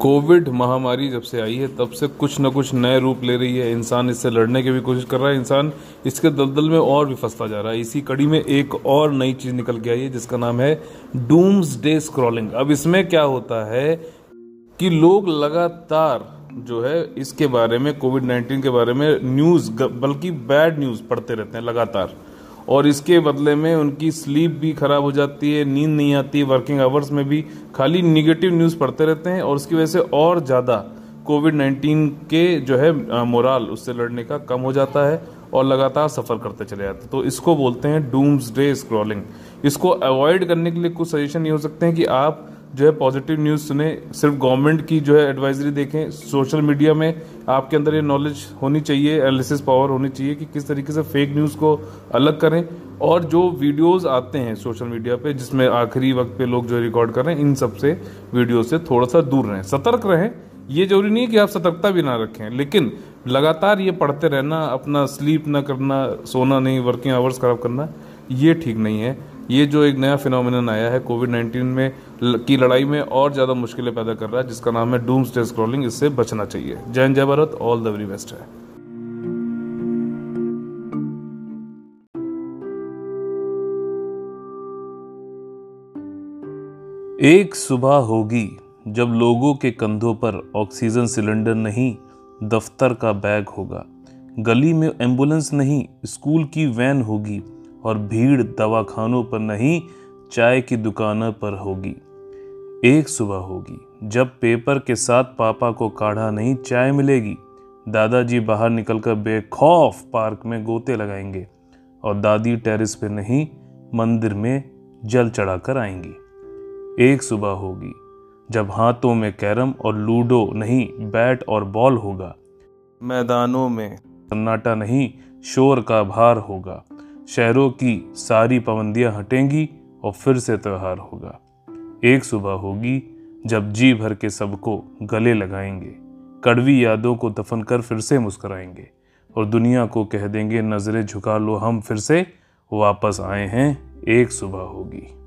Covid महामारी जब से आई है, तब से कुछ न कुछ नए रूप ले रही है। इंसान इससे लड़ने की भी कोशिश कर रहा है। इंसान इसके दलदल में और भी फंसता जा रहा है। इसी कड़ी में एक और नई चीज़ निकल के आई है, जिसका नाम है डूम्स डे स्क्रॉलिंग। अब इसमें क्या होता है कि लोग लगातार जो है, इसके बारे में, कोविड नाइन्टीन के बारे में न्यूज़ बल्कि बैड न्यूज़ पढ़ते रहते हैं लगातार। और इसके बदले में उनकी स्लीप भी खराब हो जाती है, नींद नहीं आती वर्किंग आवर्स में भी खाली निगेटिव न्यूज़ पढ़ते रहते हैं और उसकी वजह से और ज़्यादा कोविड नाइन्टीन के जो है मोराल उससे लड़ने का कम हो जाता है और लगातार सफ़र करते चले जाते हैं। तो इसको बोलते हैं डूम्स डे स्क्रॉलिंग इसको अवॉइड करने के लिए कुछ सजेशन ये हो सकते हैं कि आप जो है पॉजिटिव न्यूज़ सुने, सिर्फ़ गवर्नमेंट की जो है एडवाइजरी देखें सोशल मीडिया में आपके अंदर ये नॉलेज होनी चाहिए एनालिसिस पावर होनी चाहिए कि किस तरीके से फेक न्यूज़ को अलग करें और जो वीडियोस आते हैं सोशल मीडिया पे, जिसमें आखिरी वक्त पे लोग जो रिकॉर्ड कर रहे हैं, इन सबसे वीडियो से थोड़ा सा दूर रहें, सतर्क रहें। ये ज़रूरी नहीं है कि आप सतर्कता भी ना रखें, लेकिन लगातार ये पढ़ते रहना, अपना स्लीप ना करना, सोना नहीं वर्किंग आवर्स खराब करना, ये ठीक नहीं है। ये जो एक नया फिनोमिनन आया है कोविड नाइन्टीन में की लड़ाई में और ज़्यादा मुश्किलें पैदा कर रहा है, जिसका नाम है डूम स्टे स्क्रॉलिंग इससे बचना चाहिए। जय जय Bharat all the very best है। एक सुबह होगी जब लोगों के कंधों पर ऑक्सीजन सिलेंडर नहीं, दफ्तर का बैग होगा। गली में एंबुलेंस नहीं स्कूल की वैन होगी और भीड़ दवाखानों पर नहीं, चाय की दुकानों पर होगी। एक सुबह होगी, जब पेपर के साथ पापा को काढ़ा नहीं, चाय मिलेगी। दादाजी बाहर निकलकर बेखौफ पार्क में गोते लगाएँगे और दादी टेरिस पे नहीं, मंदिर में जल चढ़ाकर आएँगी। एक सुबह होगी, जब हाथों में कैरम और लूडो नहीं, बैट और बॉल होगा। मैदानों में सन्नाटा नहीं, शोर का भार होगा। शहरों की सारी पाबंदियाँ हटेंगी और फिर से त्यौहार होगा। एक सुबह होगी जब जी भर के सबको गले लगाएँगे। कड़वी यादों को दफन कर फिर से मुस्कराएँगे और दुनिया को कह देंगे, नज़रें झुका लो हम, फिर से वापस आए हैं, एक सुबह होगी।